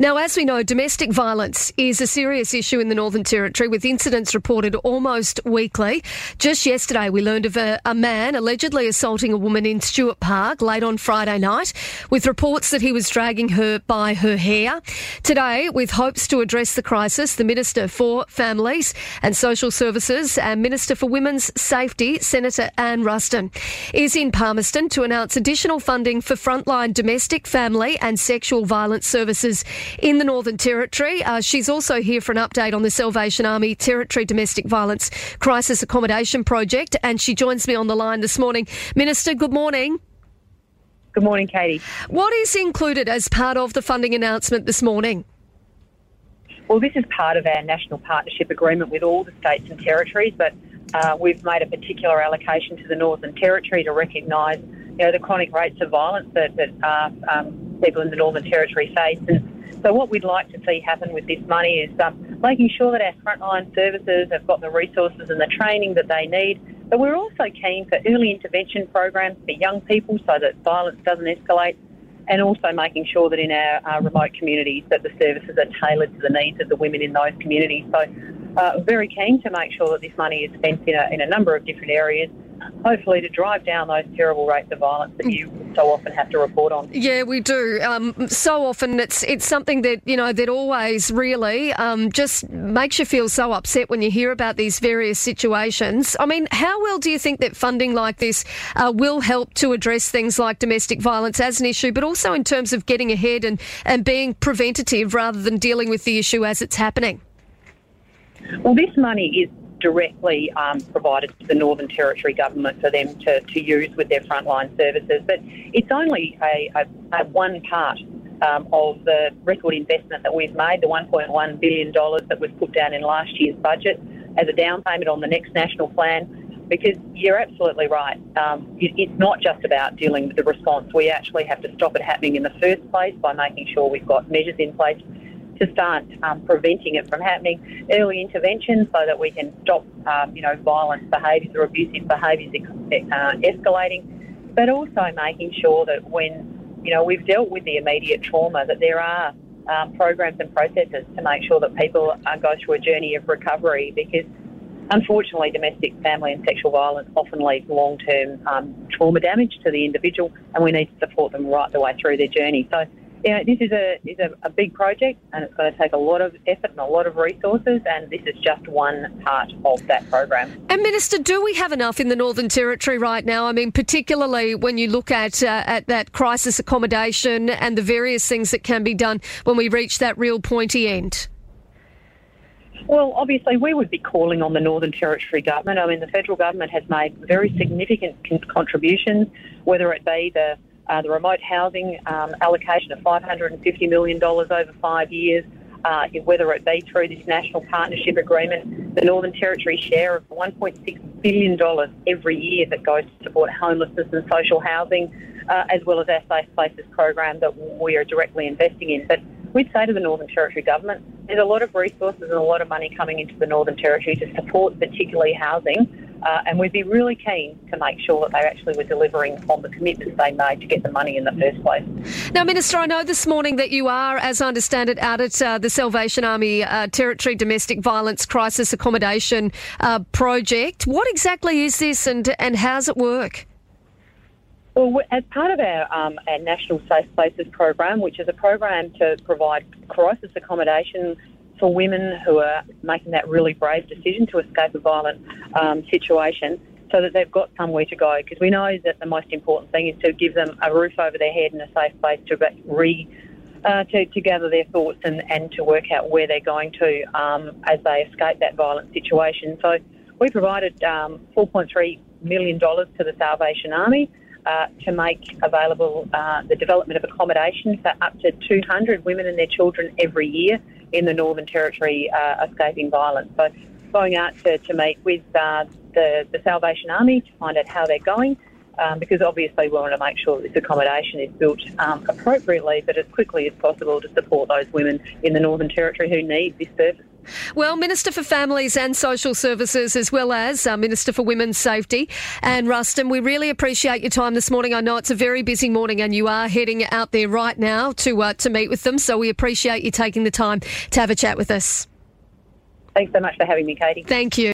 Now, as we know, domestic violence is a serious issue in the Northern Territory with incidents reported almost weekly. Just yesterday, we learned of a, a man allegedly assaulting a woman in Stuart Park late on Friday night with reports that he was dragging her by her hair. Today, with hopes to address the crisis, the Minister for Families and Social Services and Minister for Women's Safety, Senator Anne Ruston, is in Palmerston to announce additional funding for frontline domestic, family and sexual violence services in the Northern Territory. Uh, she's also here for an update on the Salvation Army Territory Domestic Violence Crisis Accommodation Project, and she joins me on the line this morning. Minister, good morning. Good morning, Katie. What is included as part of the funding announcement this morning? Well, this is part of our national partnership agreement with all the states and territories, but uh, we've made a particular allocation to the Northern Territory to recognise, you know, the chronic rates of violence that, that uh, um, people in the Northern Territory face. And so, what we'd like to see happen with this money is um, making sure that our frontline services have got the resources and the training that they need. But we're also keen for early intervention programs for young people so that violence doesn't escalate and also making sure that in our remote communities that the services are tailored to the needs of the women in those communities. So, uh, very keen to make sure that this money is spent in a, in a number of different areas hopefully to drive down those terrible rates of violence that you so often have to report on. Yeah, we do. Um, so often it's it's something that you know that always really um, just makes you feel so upset when you hear about these various situations. I mean, how well do you think that funding like this uh, will help to address things like domestic violence as an issue, but also in terms of getting ahead and and being preventative rather than dealing with the issue as it's happening? Well, this money is directly um, provided to the Northern Territory government for them to, to use with their frontline services. But it's only a, a, a one part um, of the record investment that we've made, the $1.1 billion that was put down in last year's budget as a down payment on the next national plan. Because you're absolutely right. Um, it, it's not just about dealing with the response. We actually have to stop it happening in the first place by making sure we've got measures in place to start um, preventing it from happening. Early intervention so that we can stop, um, you know, violent behaviours or abusive behaviours uh, escalating, but also making sure that when, you know, we've dealt with the immediate trauma, that there are um, programs and processes to make sure that people uh, go through a journey of recovery because unfortunately domestic family and sexual violence often leaves long-term um, trauma damage to the individual and we need to support them right the way through their journey. So you know, this is a is a, a, big project and it's going to take a lot of effort and a lot of resources, and this is just one part of that program. And Minister, do we have enough in the Northern Territory right now? I mean, particularly when you look at uh, at that crisis accommodation and the various things that can be done when we reach that real pointy end. Well, obviously, we would be calling on the Northern Territory government. I mean, the federal government has made very significant contributions, whether it be the uh, the remote housing um, allocation of $550 million over five years, uh, whether it be through this national partnership agreement, the Northern Territory share of $1.6 billion every year that goes to support homelessness and social housing, uh, as well as our Safe Places program that we are directly investing in. But we'd say to the Northern Territory government, there's a lot of resources and a lot of money coming into the Northern Territory to support particularly housing uh, and we'd be really keen to make sure that they actually were delivering on the commitments they made to get the money in the first place. Now, Minister, I know this morning that you are, as I understand it, out at uh, the Salvation Army uh, Territory Domestic Violence Crisis Accommodation uh, Project. What exactly is this and, and how does it work? Well, as part of our, um, our National Safe Places program, which is a program to provide crisis accommodation for women who are making that really brave decision to escape a violent um, situation so that they've got somewhere to go. Because we know that the most important thing is to give them a roof over their head and a safe place to re. Uh, to, to gather their thoughts and, and to work out where they're going to um, as they escape that violent situation. So we provided um, $4.3 million to the Salvation Army uh, to make available uh, the development of accommodation for up to 200 women and their children every year in the Northern Territory uh, escaping violence. So going out to, to meet with uh, the, the Salvation Army to find out how they're going. Um, because obviously we want to make sure this accommodation is built um, appropriately, but as quickly as possible to support those women in the Northern Territory who need this service. Well, Minister for Families and Social Services, as well as uh, Minister for Women's Safety, Anne Ruston, we really appreciate your time this morning. I know it's a very busy morning, and you are heading out there right now to uh, to meet with them. So we appreciate you taking the time to have a chat with us. Thanks so much for having me, Katie. Thank you.